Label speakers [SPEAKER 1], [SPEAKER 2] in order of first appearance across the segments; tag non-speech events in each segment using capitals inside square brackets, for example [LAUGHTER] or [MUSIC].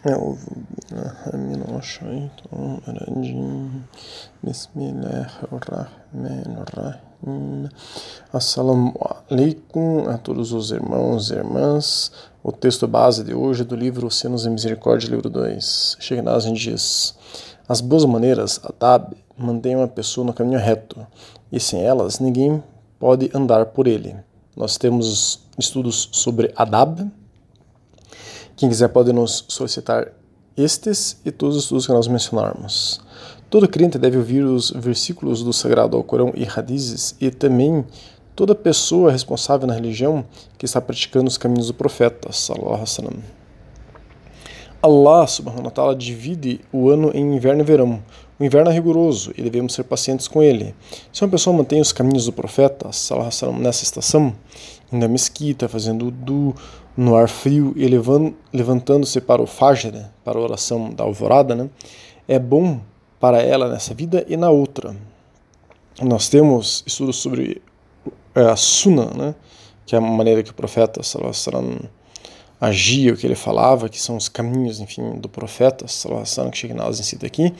[SPEAKER 1] أعوذ بالله من الشيطان الرجيم بسم الله الرحمن الرحيم Assalamu alaikum a todos os irmãos e irmãs. O texto base de hoje é do livro Oceanos e Misericórdia, livro 2. Shegnazin diz: As boas maneiras, adab, mantêm uma pessoa no caminho reto, e sem elas ninguém pode andar por ele. Nós temos estudos sobre adab, quem quiser pode nos solicitar estes e todos os estudos que nós mencionarmos. Todo crente deve ouvir os versículos do Sagrado Alcorão e Hadizes e também toda pessoa responsável na religião que está praticando os caminhos do profeta. Sallallahu Allah subhanahu wa ta'ala divide o ano em inverno e verão. O inverno é rigoroso e devemos ser pacientes com ele. Se uma pessoa mantém os caminhos do profeta sallallahu nessa estação, indo à mesquita, fazendo udu, no ar frio e levantando-se para o Fajr, né, para a oração da alvorada, né, é bom para ela nessa vida e na outra. Nós temos estudos sobre é, a Sunna, né, que é a maneira que o profeta sallam, agia, o que ele falava, que são os caminhos, enfim, do profeta sallam, que Sheikh cita aqui.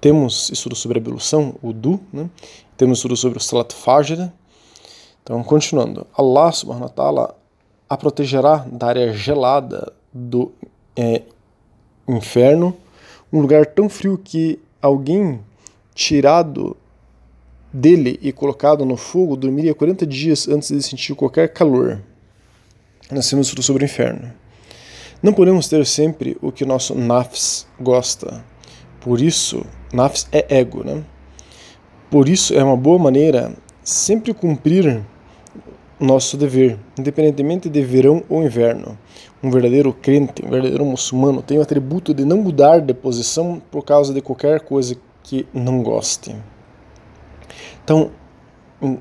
[SPEAKER 1] Temos estudos sobre a ablução, o Du, né, temos estudos sobre o Salat Fajr. Então, continuando, Allah subhanahu wa ta'ala a protegerá da área gelada do é, inferno, um lugar tão frio que alguém tirado dele e colocado no fogo dormiria 40 dias antes de sentir qualquer calor. Nós temos tudo sobre o inferno. Não podemos ter sempre o que nosso nafs gosta. Por isso, nafs é ego, né? Por isso é uma boa maneira sempre cumprir nosso dever, independentemente de verão ou inverno. Um verdadeiro crente, um verdadeiro muçulmano, tem o atributo de não mudar de posição por causa de qualquer coisa que não goste. Então,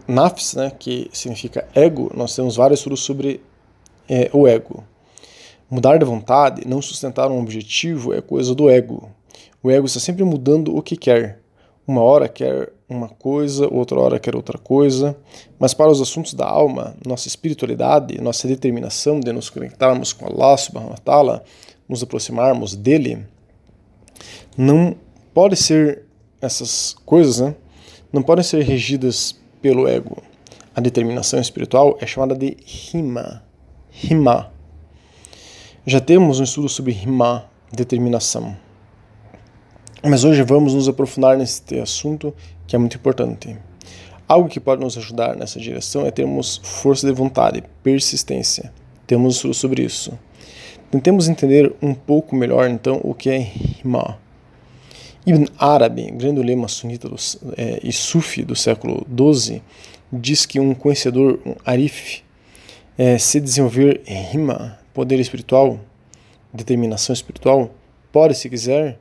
[SPEAKER 1] nafs, né, que significa ego, nós temos vários estudos sobre é, o ego. Mudar de vontade, não sustentar um objetivo é coisa do ego. O ego está sempre mudando o que quer. Uma hora quer uma coisa, outra hora quer outra coisa, mas para os assuntos da alma, nossa espiritualidade, nossa determinação de nos conectarmos com Allah subhanahu wa ta'ala, nos aproximarmos dele, não pode ser essas coisas, né? Não podem ser regidas pelo ego. A determinação espiritual é chamada de rima. Rima. Já temos um estudo sobre rima, determinação. Mas hoje vamos nos aprofundar nesse assunto que é muito importante. Algo que pode nos ajudar nessa direção é termos força de vontade, persistência. Temos sobre isso. Tentemos entender um pouco melhor então o que é Hima. Ibn Arabi, grande lema sunita do, é, e sufi do século XII, diz que um conhecedor, um arif, é, se desenvolver Hima, poder espiritual, determinação espiritual, pode, se quiser,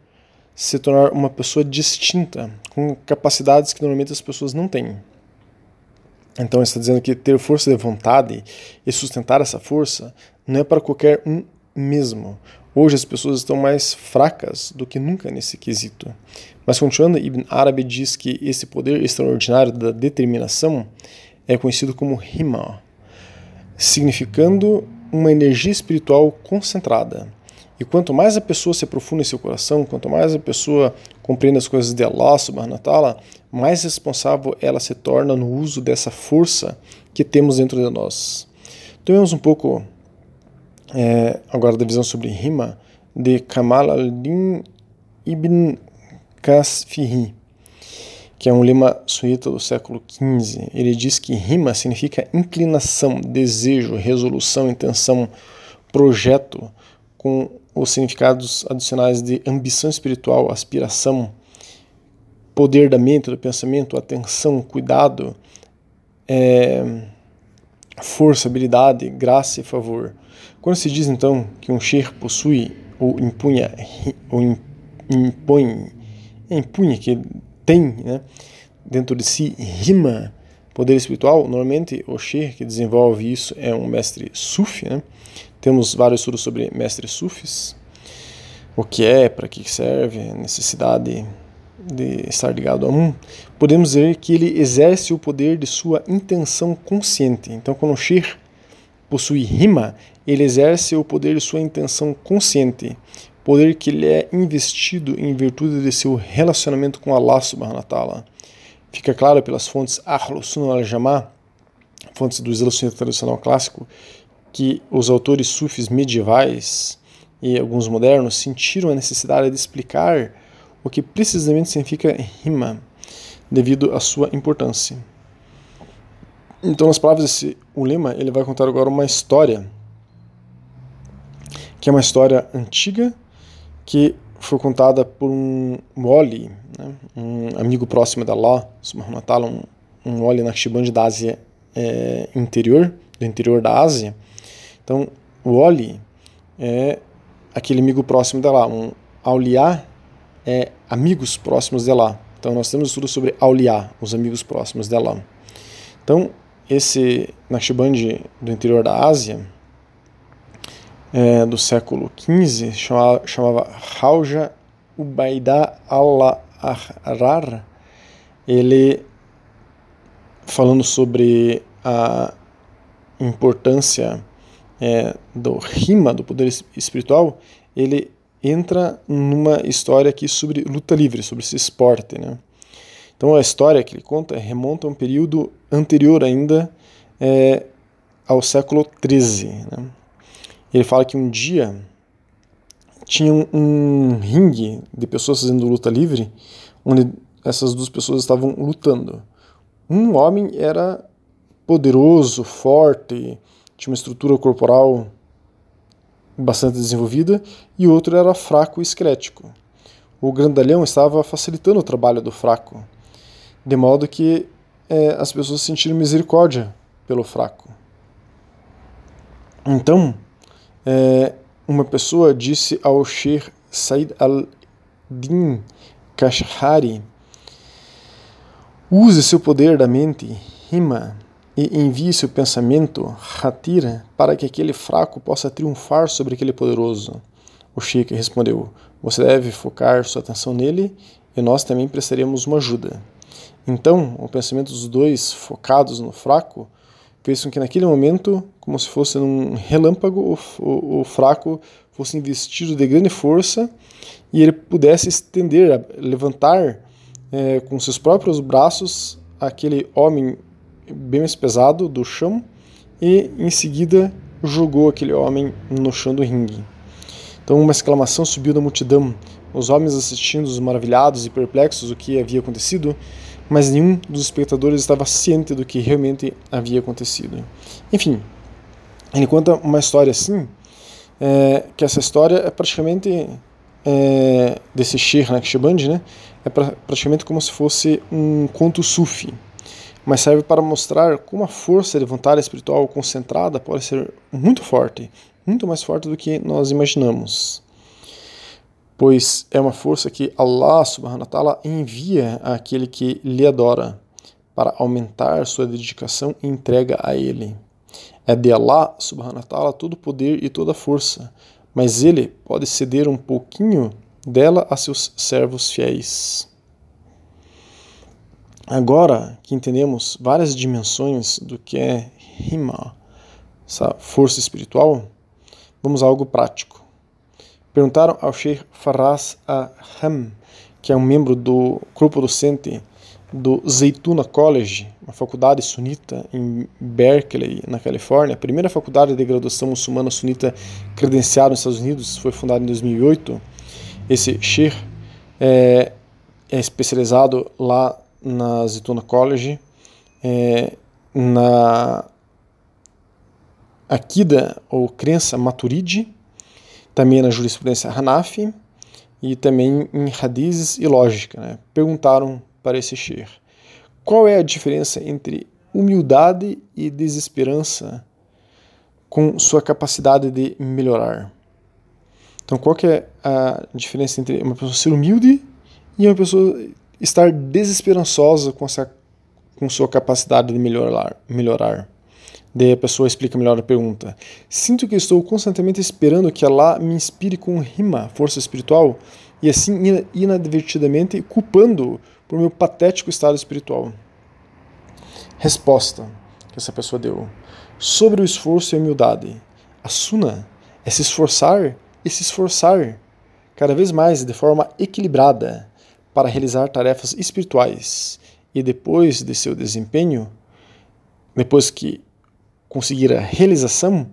[SPEAKER 1] se tornar uma pessoa distinta, com capacidades que normalmente as pessoas não têm. Então está dizendo que ter força de vontade e sustentar essa força não é para qualquer um mesmo. Hoje as pessoas estão mais fracas do que nunca nesse quesito. Mas continuando, Ibn Arabi diz que esse poder extraordinário da determinação é conhecido como Rima, significando uma energia espiritual concentrada. E quanto mais a pessoa se aprofunda em seu coração, quanto mais a pessoa compreende as coisas de Allah subhanahu wa ta'ala, mais responsável ela se torna no uso dessa força que temos dentro de nós. Então vemos um pouco é, agora da visão sobre rima de Kamal al-Din ibn Kasfihi, que é um lema sunita do século XV. Ele diz que rima significa inclinação, desejo, resolução, intenção, projeto, com os significados adicionais de ambição espiritual, aspiração, poder da mente, do pensamento, atenção, cuidado, é, força, habilidade, graça e favor. Quando se diz então que um ser possui ou impunha ou impõe, impunha que tem, né, dentro de si rima, poder espiritual, normalmente o Sher que desenvolve isso é um mestre sufi, né? Temos vários estudos sobre mestres sufis, o que é, para que serve, a necessidade de estar ligado a um. Podemos dizer que ele exerce o poder de sua intenção consciente. Então, quando o Shir possui rima, ele exerce o poder de sua intenção consciente. poder que lhe é investido em virtude de seu relacionamento com Allah subhanahu wa ta'ala. Fica claro pelas fontes Ahlus Sunnah al-Jamah, fontes do Islã tradicional clássico, que os autores sufis medievais e alguns modernos sentiram a necessidade de explicar o que precisamente significa rima, devido à sua importância. Então, nas palavras desse ulema, ele vai contar agora uma história, que é uma história antiga, que foi contada por um wali, né, um amigo próximo da ta'ala, um, um wali Naqshband da Ásia é, interior, do interior da Ásia. Então, o wali é aquele amigo próximo dela, um auliá é amigos próximos dela. Então, nós temos estudo sobre auliá, os amigos próximos dela. Então, esse Naqshband do interior da Ásia, é, do século XV, chamava, chamava Rauja Ubaida al-Ahrar, ele falando sobre a importância é, do rima, do poder espiritual, ele entra numa história aqui sobre luta livre, sobre esse esporte, né? Então a história que ele conta remonta a um período anterior ainda é, ao século XIII. Né? Ele fala que um dia tinha um, um ringue de pessoas fazendo luta livre, onde essas duas pessoas estavam lutando. Um homem era poderoso, forte, tinha uma estrutura corporal bastante desenvolvida, e outro era fraco e esquelético. O grandalhão estava facilitando o trabalho do fraco de modo que é, as pessoas sentiram misericórdia pelo fraco. Então, é, uma pessoa disse ao Sheikh Said al-Din Kashhari: use seu poder da mente, rima, e envie seu pensamento, hatira, para que aquele fraco possa triunfar sobre aquele poderoso. O Sheikh respondeu: Você deve focar sua atenção nele e nós também prestaremos uma ajuda. Então, o pensamento dos dois focados no fraco fez com que naquele momento, como se fosse num relâmpago, o, o, o fraco fosse investido de grande força e ele pudesse estender, levantar é, com seus próprios braços aquele homem bem mais pesado do chão e em seguida jogou aquele homem no chão do ringue. Então uma exclamação subiu da multidão, os homens assistindo, maravilhados e perplexos do que havia acontecido, mas nenhum dos espectadores estava ciente do que realmente havia acontecido. Enfim, ele conta uma história assim, é, que essa história é praticamente é, desse Sheikh Naqshband, né? É pra, praticamente como se fosse um conto sufi, mas serve para mostrar como a força de vontade espiritual concentrada pode ser muito forte, muito mais forte do que nós imaginamos pois é uma força que Allah subhanahu wa ta'ala envia àquele que lhe adora para aumentar sua dedicação e entrega a ele. É de Allah subhanahu wa ta'ala todo o poder e toda a força, mas ele pode ceder um pouquinho dela a seus servos fiéis. Agora que entendemos várias dimensões do que é Hima, essa força espiritual, vamos a algo prático. Perguntaram ao Sheikh Faraz Aham, que é um membro do grupo docente do Zaytuna College, uma faculdade sunita em Berkeley, na Califórnia, a primeira faculdade de graduação muçulmana sunita credenciada nos Estados Unidos, foi fundada em 2008. Esse Sheikh é, é especializado lá na Zaytuna College, é, na Akida ou crença Maturidi, também na jurisprudência Hanafi e também em hadizes e lógica. Né? Perguntaram para esse Sheikh qual é a diferença entre humildade e desesperança com sua capacidade de melhorar. Então, qual que é a diferença entre uma pessoa ser humilde e uma pessoa estar desesperançosa com, essa, com sua capacidade de melhorar? melhorar? Daí a pessoa explica melhor a pergunta. Sinto que estou constantemente esperando que Allah me inspire com rima, força espiritual, e assim inadvertidamente culpando por meu patético estado espiritual. Resposta que essa pessoa deu. Sobre o esforço e a humildade. A suna é se esforçar e se esforçar. cada vez mais de forma equilibrada para realizar tarefas espirituais e depois de seu desempenho, depois que conseguir a realização,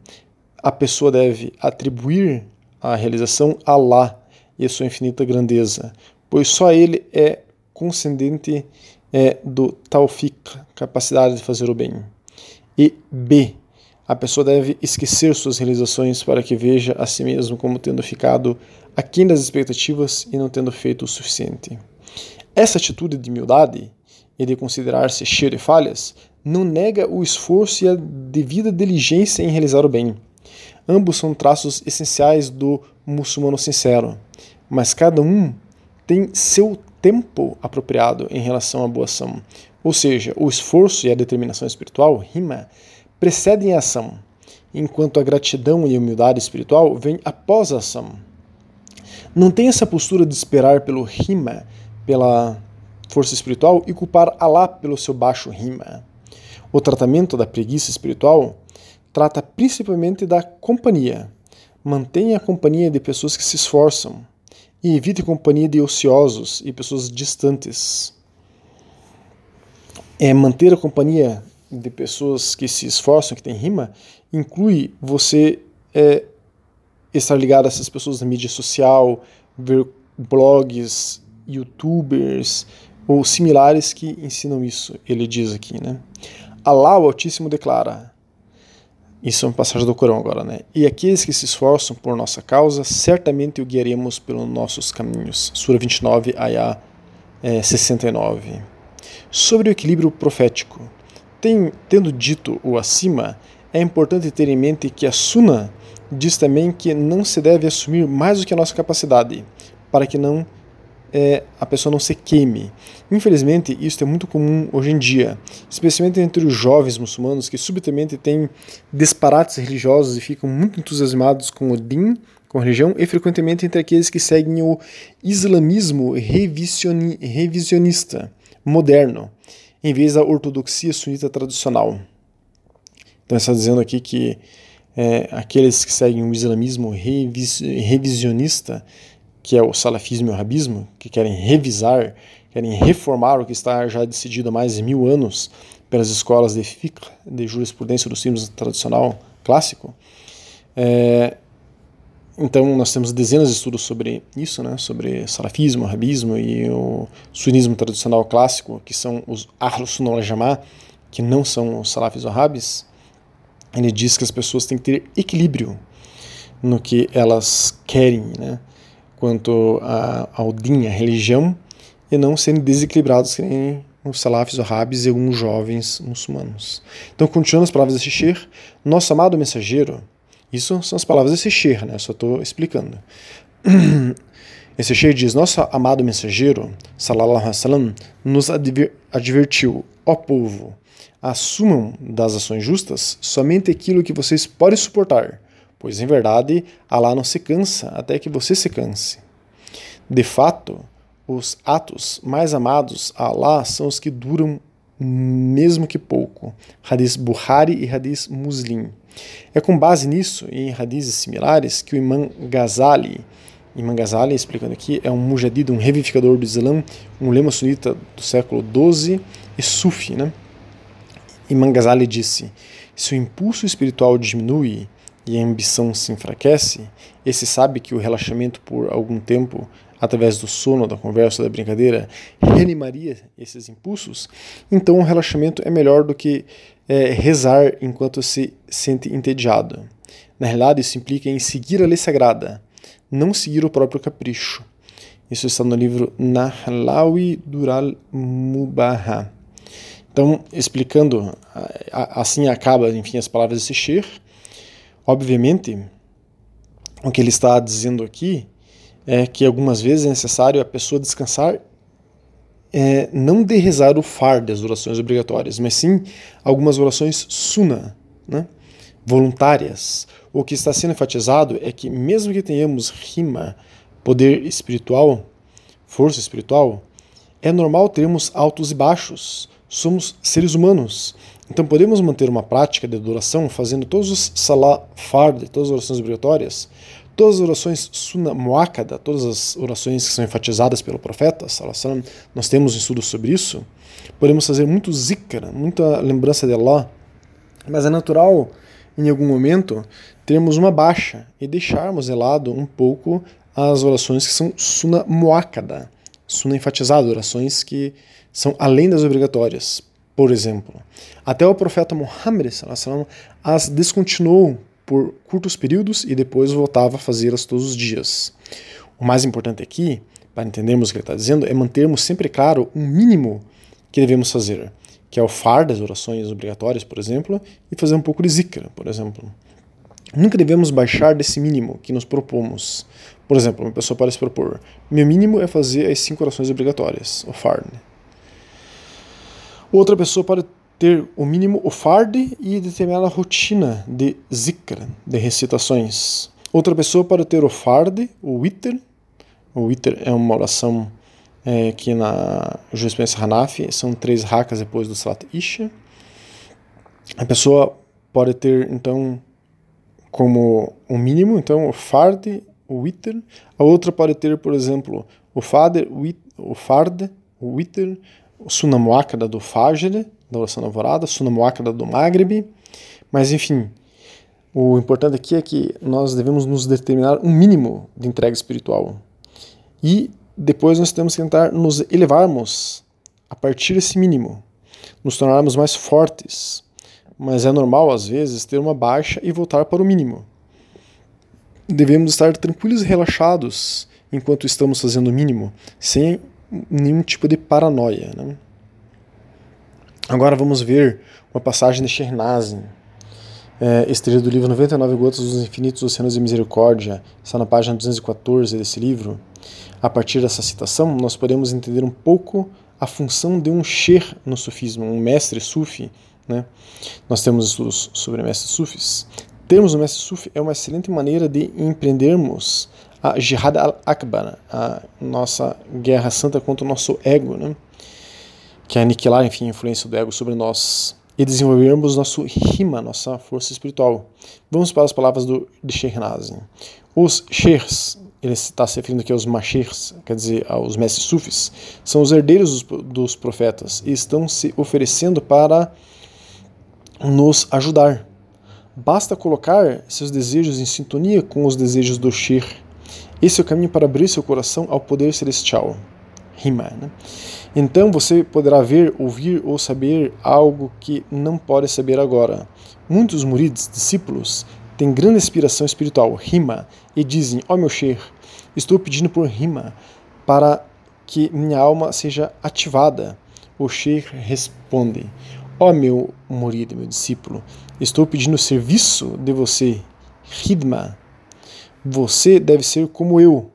[SPEAKER 1] a pessoa deve atribuir a realização a Allah e a sua infinita grandeza, pois só Ele é concedente é, do tawfiq, capacidade de fazer o bem. E B. A pessoa deve esquecer suas realizações para que veja a si mesmo como tendo ficado aquém das expectativas e não tendo feito o suficiente. Essa atitude de humildade e de considerar-se cheio de falhas não nega o esforço e a devida diligência em realizar o bem. Ambos são traços essenciais do muçulmano sincero, mas cada um tem seu tempo apropriado em relação à boa ação. Ou seja, o esforço e a determinação espiritual, rima, precedem a ação, enquanto a gratidão e a humildade espiritual vêm após a ação. Não tem essa postura de esperar pelo rima, pela força espiritual e culpar Alá pelo seu baixo rima. O tratamento da preguiça espiritual trata principalmente da companhia. Mantenha a companhia de pessoas que se esforçam e evite a companhia de ociosos e pessoas distantes. É manter a companhia de pessoas que se esforçam, que tem rima, inclui você é, estar ligado a essas pessoas na mídia social, ver blogs, youtubers ou similares que ensinam isso, ele diz aqui, né? Alá, o Altíssimo, declara, isso é uma passagem do Corão agora, né? E aqueles que se esforçam por nossa causa, certamente o guiaremos pelos nossos caminhos. Sura 29, Ayah é, 69. Sobre o equilíbrio profético. Tem, tendo dito o acima, é importante ter em mente que a Sunna diz também que não se deve assumir mais do que a nossa capacidade, para que não é, a pessoa não se queime. Infelizmente, isso é muito comum hoje em dia, especialmente entre os jovens muçulmanos que subitamente têm disparates religiosos e ficam muito entusiasmados com o din, com a religião, e frequentemente entre aqueles que seguem o islamismo revisioni revisionista moderno, em vez da ortodoxia sunita tradicional. Então, está dizendo aqui que é, aqueles que seguem o islamismo revis revisionista que é o salafismo e o rabismo, que querem revisar, querem reformar o que está já decidido há mais de mil anos pelas escolas de fiqh, de jurisprudência do sino tradicional clássico. É, então nós temos dezenas de estudos sobre isso, né, sobre salafismo, rabismo e o sunismo tradicional clássico, que são os Ahlus Sunnah que não são os salafis ou rabis. Ele diz que as pessoas têm que ter equilíbrio no que elas querem, né? quanto a, ao din, a religião, e não serem desequilibrados que nem os salafis, wahhabis e alguns jovens muçulmanos. Então, continuando as palavras desse Sheikh, nosso amado mensageiro, isso são as palavras desse Sheikh, né? só estou explicando. [CLEARS THROAT] Esse Sheikh diz, nosso amado mensageiro, salallahu alaihi wasallam, nos advertiu, ó povo, assumam das ações justas somente aquilo que vocês podem suportar, pois em verdade Alá não se cansa até que você se canse. De fato, os atos mais amados a Alá são os que duram mesmo que pouco. Hadith Buhari e Hadith Muslim. É com base nisso e em hadiths similares que o Imam Ghazali, Imam Ghazali, explicando aqui, é um mujadid, um revivificador do Islã, um lema sunita do século XII e sufi. Né? Imam Ghazali disse: se o impulso espiritual diminui, e a ambição se enfraquece, esse sabe que o relaxamento por algum tempo, através do sono, da conversa, da brincadeira, reanimaria esses impulsos, então o relaxamento é melhor do que é, rezar enquanto se sente entediado. Na realidade, isso implica em seguir a lei sagrada, não seguir o próprio capricho. Isso está no livro Nahlawi Dural Mubaha. Então, explicando, assim acaba, enfim, as palavras desse Sheikh, Obviamente, o que ele está dizendo aqui é que algumas vezes é necessário a pessoa descansar é, não de rezar o far das orações obrigatórias, mas sim algumas orações suna, né? voluntárias. O que está sendo enfatizado é que mesmo que tenhamos rima, poder espiritual, força espiritual, é normal termos altos e baixos. Somos seres humanos então podemos manter uma prática de adoração fazendo todos os salah fard, todas as orações obrigatórias, Todas as orações Sunna Muakkada, todas as orações que são enfatizadas pelo profeta, nós temos estudos sobre isso. Podemos fazer muito zikr, muita lembrança de Allah, mas é natural, em algum momento, termos uma baixa e deixarmos de lado um pouco as orações que são Sunna Muakkada, Sunna enfatizada, orações que são além das obrigatórias. Por exemplo, até o profeta Muhammad as descontinuou por curtos períodos e depois voltava a fazê-las todos os dias. O mais importante aqui, para entendermos o que ele está dizendo, é mantermos sempre claro um mínimo que devemos fazer, que é o far das orações obrigatórias, por exemplo, e fazer um pouco de zikra, por exemplo. Nunca devemos baixar desse mínimo que nos propomos. Por exemplo, uma pessoa pode se propor: meu mínimo é fazer as cinco orações obrigatórias, o fard. Outra pessoa pode ter o mínimo o farde e determinada rotina de zikra, de recitações. Outra pessoa pode ter o farde, o witr. O witr é uma oração é, que na jurisprudência Hanafi são três rakas depois do Salat Isha. A pessoa pode ter, então, como o mínimo, então, o farde, o witr. A outra pode ter, por exemplo, o farde, o farde, o witr, o sunamuakada do Fajr, da oração da alvorada, Sunamuakada do Maghreb, mas enfim, o importante aqui é que nós devemos nos determinar um mínimo de entrega espiritual. E depois nós temos que tentar nos elevarmos a partir desse mínimo, nos tornarmos mais fortes. Mas é normal, às vezes, ter uma baixa e voltar para o mínimo. Devemos estar tranquilos e relaxados enquanto estamos fazendo o mínimo, sem nenhum tipo de paranoia. Né? Agora vamos ver uma passagem de Shernazin, é, extraída do livro 99 Gotas dos Infinitos Oceanos de Misericórdia, está na página 214 desse livro. A partir dessa citação, nós podemos entender um pouco a função de um Sher no sufismo, um mestre sufi. Né? Nós temos estudos sobre mestres sufis. Termos um mestre sufi é uma excelente maneira de empreendermos a Jihad al-Akbar, a nossa guerra santa contra o nosso ego. Né? que é aniquilar, enfim, a influência do ego sobre nós e desenvolvermos nosso rima, nossa força espiritual. Vamos para as palavras do, de Sheikh Os sheikhs, ele está se referindo aqui aos masheikhs, quer dizer, aos mestres sufis, são os herdeiros dos, dos profetas e estão se oferecendo para nos ajudar. Basta colocar seus desejos em sintonia com os desejos do sheikh. Esse é o caminho para abrir seu coração ao poder celestial. Rima, né? Então você poderá ver, ouvir ou saber algo que não pode saber agora. Muitos murids, discípulos, têm grande inspiração espiritual, rima, e dizem: Ó oh, meu Sheikh, estou pedindo por rima para que minha alma seja ativada. O Sheikh responde: Ó oh, meu murid, meu discípulo, estou pedindo serviço de você, hidma. Você deve ser como eu.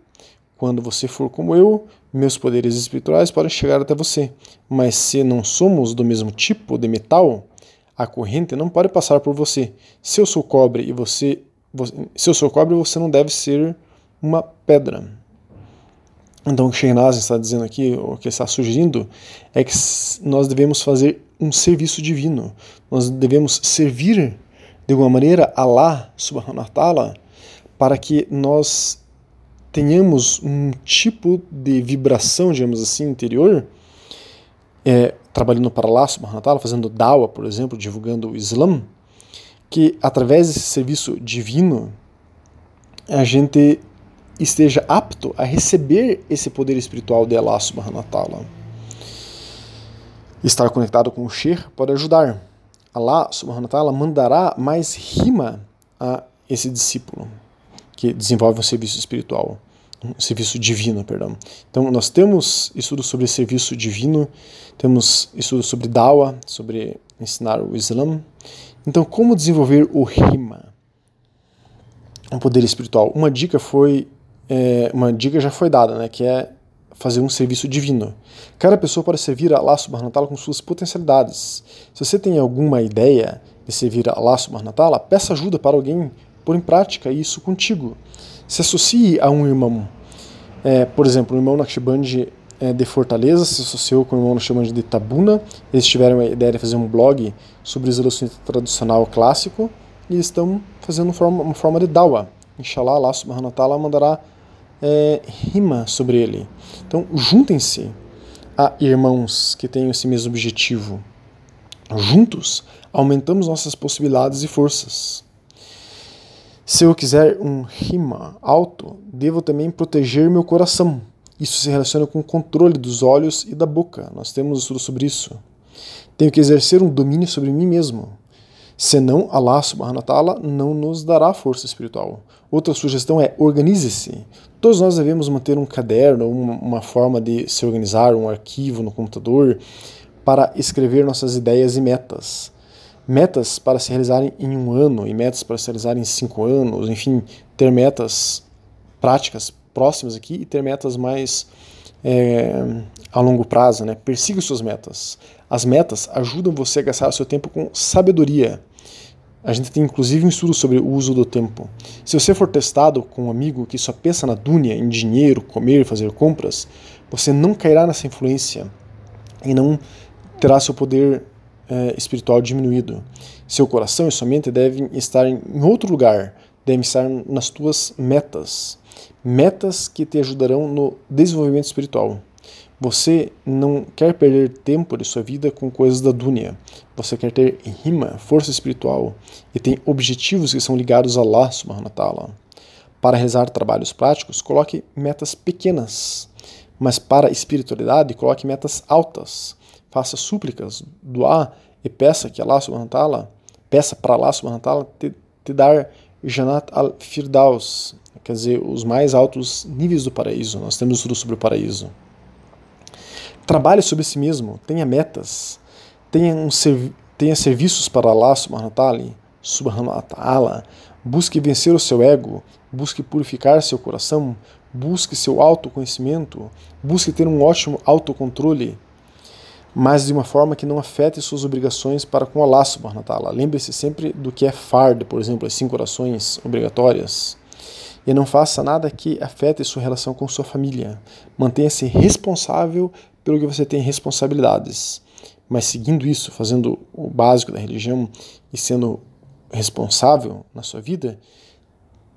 [SPEAKER 1] Quando você for como eu, meus poderes espirituais podem chegar até você, mas se não somos do mesmo tipo de metal, a corrente não pode passar por você. Se eu sou cobre e você, se eu sou cobre, você não deve ser uma pedra. Então o que Shehnaz está dizendo aqui, o que está sugerindo, é que nós devemos fazer um serviço divino. Nós devemos servir de alguma maneira Allah subhanahu wa ta'ala para que nós tenhamos um tipo de vibração, digamos assim, interior, é, trabalhando para Allah subhanahu wa ta'ala, fazendo dawa, por exemplo, divulgando o Islã, que através desse serviço divino a gente esteja apto a receber esse poder espiritual de Allah subhanahu wa ta'ala. Estar conectado com o Sher pode ajudar. Allah subhanahu wa ta'ala mandará mais rima a esse discípulo que desenvolve um serviço espiritual, um serviço divino, perdão. Então nós temos estudos sobre serviço divino, temos estudos sobre dawa, sobre ensinar o Islã. Então como desenvolver o rima, um poder espiritual? Uma dica foi, é, uma dica já foi dada, né, que é fazer um serviço divino. Cada pessoa pode servir a Allah subhanahu wa com suas potencialidades. Se você tem alguma ideia de servir a Allah subhanahu wa peça ajuda para alguém pôr em prática isso contigo. Se associe a um irmão. É, por exemplo, o irmão Naqshband é, de Fortaleza se associou com o irmão Naqshband de Tabuna. Eles tiveram a ideia de fazer um blog sobre o islamismo tradicional clássico e estão fazendo uma forma, uma forma de dawa, inshallah, Allah subhanahu wa mandará é, rima sobre ele. Então, juntem-se a irmãos que tenham esse mesmo objetivo. Juntos, aumentamos nossas possibilidades e forças. Se eu quiser um rima alto, devo também proteger meu coração. Isso se relaciona com o controle dos olhos e da boca. Nós temos estudo sobre isso. Tenho que exercer um domínio sobre mim mesmo. Senão, Allah subhanahu wa ta'ala não nos dará força espiritual. Outra sugestão é organize-se. Todos nós devemos manter um caderno, uma, forma de se organizar, um arquivo no computador para escrever nossas ideias e metas. Metas para se realizarem em um ano e metas para se realizarem em cinco anos, enfim, ter metas práticas próximas aqui e ter metas mais é, a longo prazo, né? Persiga suas metas. As metas ajudam você a gastar o seu tempo com sabedoria. A gente tem inclusive um estudo sobre o uso do tempo. Se você for testado com um amigo que só pensa na dúnia, em dinheiro, comer, fazer compras, você não cairá nessa influência e não terá seu poder é, espiritual diminuído. Seu coração e sua mente devem estar em outro lugar, devem estar nas tuas metas. Metas que te ajudarão no desenvolvimento espiritual. Você não quer perder tempo de sua vida com coisas da dunya. Você quer ter rima, força espiritual e tem objetivos que são ligados a Allah subhanahu wa ta'ala. Para realizar trabalhos práticos, coloque metas pequenas, mas para espiritualidade, coloque metas altas. Faça súplicas, doar e peça que Allah subhanahu wa ta'ala, peça para Allah subhanahu wa ta'ala te, te dar Janat al-Firdaus, quer dizer, os mais altos níveis do paraíso. Nós temos estudo sobre o paraíso. Trabalhe sobre si mesmo, tenha metas, tenha, um servi tenha serviços para Allah subhanahu wa ta'ala, busque vencer o seu ego, busque purificar seu coração, busque seu autoconhecimento, busque ter um ótimo autocontrole, mas de uma forma que não afete suas obrigações para com Allah subhanahu. Lembre-se sempre do que é fard, por exemplo, as cinco orações obrigatórias. E não faça nada que afete sua relação com sua família. Mantenha-se responsável pelo que você tem responsabilidades. Mas seguindo isso, fazendo o básico da religião e sendo responsável na sua vida,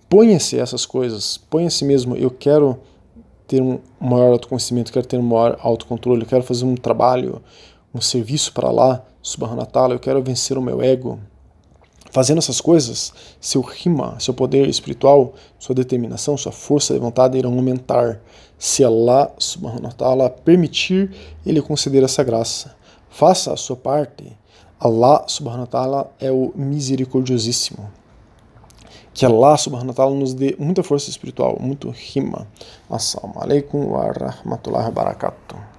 [SPEAKER 1] ponha-se essas coisas, ponha-se mesmo, eu quero ter um maior autoconhecimento, quero ter um maior autocontrole, eu quero fazer um trabalho, um serviço para lá, ta'ala, eu quero vencer o meu ego, Fazendo essas coisas, seu rima, seu poder espiritual, sua determinação, sua força de vontade irão aumentar. Se Allah subhanahu wa ta'ala permitir, ele conceder essa graça. Faça a sua parte. Allah subhanahu wa ta'ala é o misericordiosíssimo. Que Allah subhanahu wa ta'ala nos dê muita força espiritual, muito rima. Assalamu alaikum wa rahmatullahi wa barakatuh.